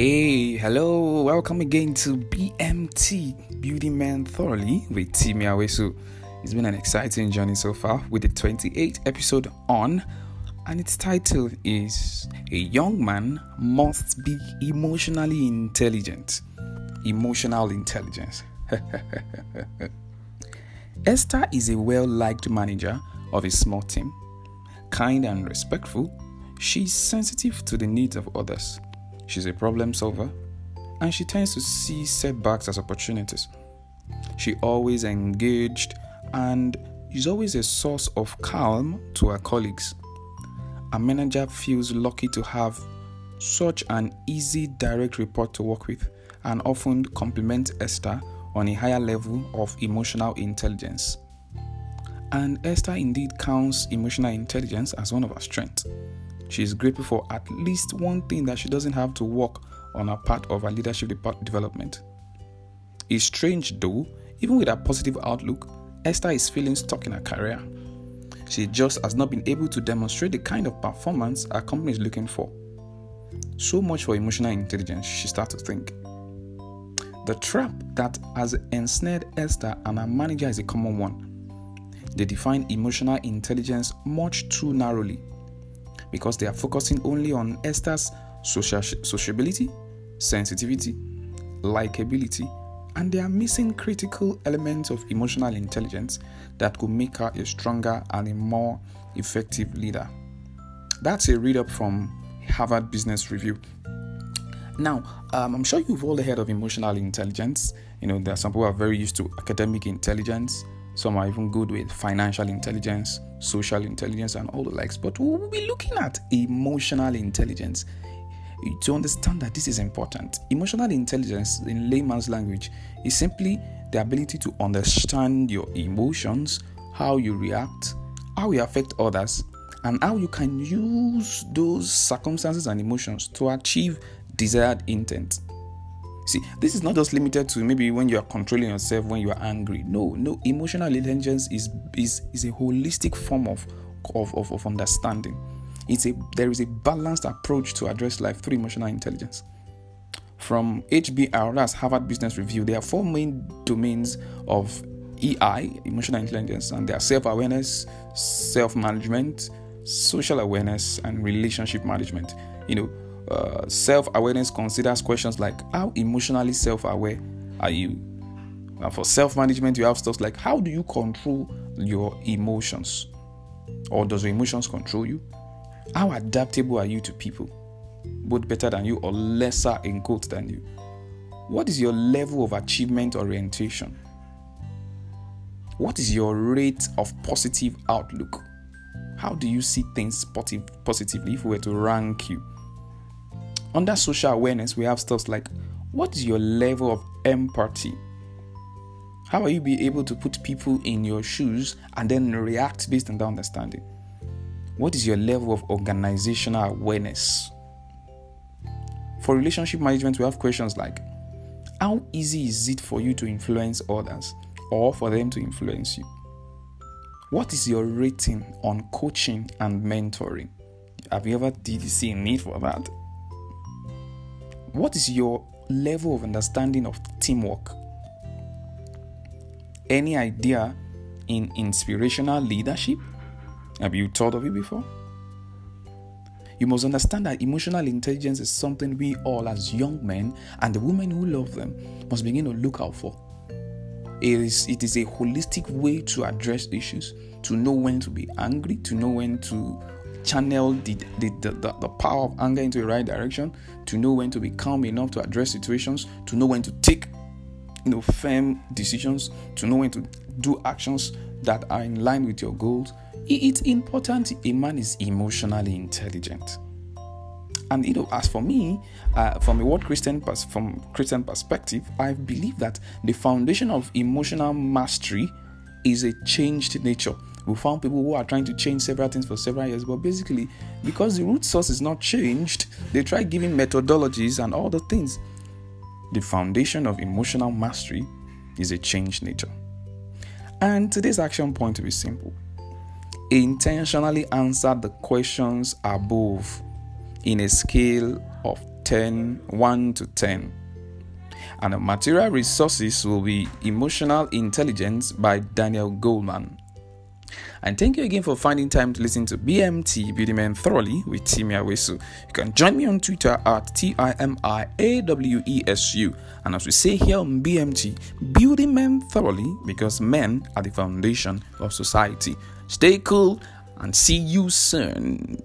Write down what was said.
Hey, hello, welcome again to BMT Beauty Man Thoroughly with Timi Awesu. It's been an exciting journey so far with the 28th episode on, and its title is A Young Man Must Be Emotionally Intelligent. Emotional Intelligence. Esther is a well liked manager of a small team. Kind and respectful, she's sensitive to the needs of others. She's a problem solver and she tends to see setbacks as opportunities. She always engaged and is always a source of calm to her colleagues. A manager feels lucky to have such an easy direct report to work with and often compliments Esther on a higher level of emotional intelligence. And Esther indeed counts emotional intelligence as one of her strengths. She is grateful for at least one thing that she doesn't have to work on her part of her leadership development. It's strange though, even with her positive outlook, Esther is feeling stuck in her career. She just has not been able to demonstrate the kind of performance her company is looking for. So much for emotional intelligence, she starts to think. The trap that has ensnared Esther and her manager is a common one. They define emotional intelligence much too narrowly because they are focusing only on Esther's sociability, sensitivity, likability, and they are missing critical elements of emotional intelligence that could make her a stronger and a more effective leader. That's a read up from Harvard Business Review. Now, um, I'm sure you've all heard of emotional intelligence. You know, there are some people who are very used to academic intelligence, some are even good with financial intelligence, social intelligence, and all the likes. But we'll be looking at emotional intelligence to understand that this is important. Emotional intelligence, in layman's language, is simply the ability to understand your emotions, how you react, how you affect others, and how you can use those circumstances and emotions to achieve desired intent. See, this is not just limited to maybe when you are controlling yourself when you are angry. No, no, emotional intelligence is is is a holistic form of of, of, of understanding. It's a there is a balanced approach to address life through emotional intelligence. From HBR, that's Harvard Business Review, there are four main domains of EI, emotional intelligence, and they are self awareness, self management, social awareness, and relationship management. You know, uh, self awareness considers questions like how emotionally self aware are you? And for self management, you have stuff like how do you control your emotions? Or does your emotions control you? How adaptable are you to people? Both better than you or lesser in quotes than you? What is your level of achievement orientation? What is your rate of positive outlook? How do you see things positive, positively if we were to rank you? Under social awareness, we have stuff like what is your level of empathy? How are you be able to put people in your shoes and then react based on that understanding? What is your level of organizational awareness? For relationship management, we have questions like How easy is it for you to influence others or for them to influence you? What is your rating on coaching and mentoring? Have you ever did you see a need for that? What is your level of understanding of teamwork? Any idea in inspirational leadership? Have you thought of it before? You must understand that emotional intelligence is something we all, as young men and the women who love them, must begin to look out for. It is, it is a holistic way to address issues, to know when to be angry, to know when to channel the, the, the, the, power of anger into the right direction, to know when to be calm enough to address situations, to know when to take you know firm decisions, to know when to do actions that are in line with your goals. It's important a man is emotionally intelligent. And you know, as for me, uh, from a word Christian pers- from Christian perspective, I believe that the foundation of emotional mastery is a changed nature we found people who are trying to change several things for several years, but basically, because the root source is not changed, they try giving methodologies and all the things. The foundation of emotional mastery is a changed nature. And today's action point will be simple intentionally answer the questions above in a scale of 10 1 to 10. And the material resources will be Emotional Intelligence by Daniel Goleman. And thank you again for finding time to listen to BMT Beauty Men Thoroughly with Timi Awesu. You can join me on Twitter at T I M I A W E S U. And as we say here on BMT, Beauty Men Thoroughly because men are the foundation of society. Stay cool and see you soon.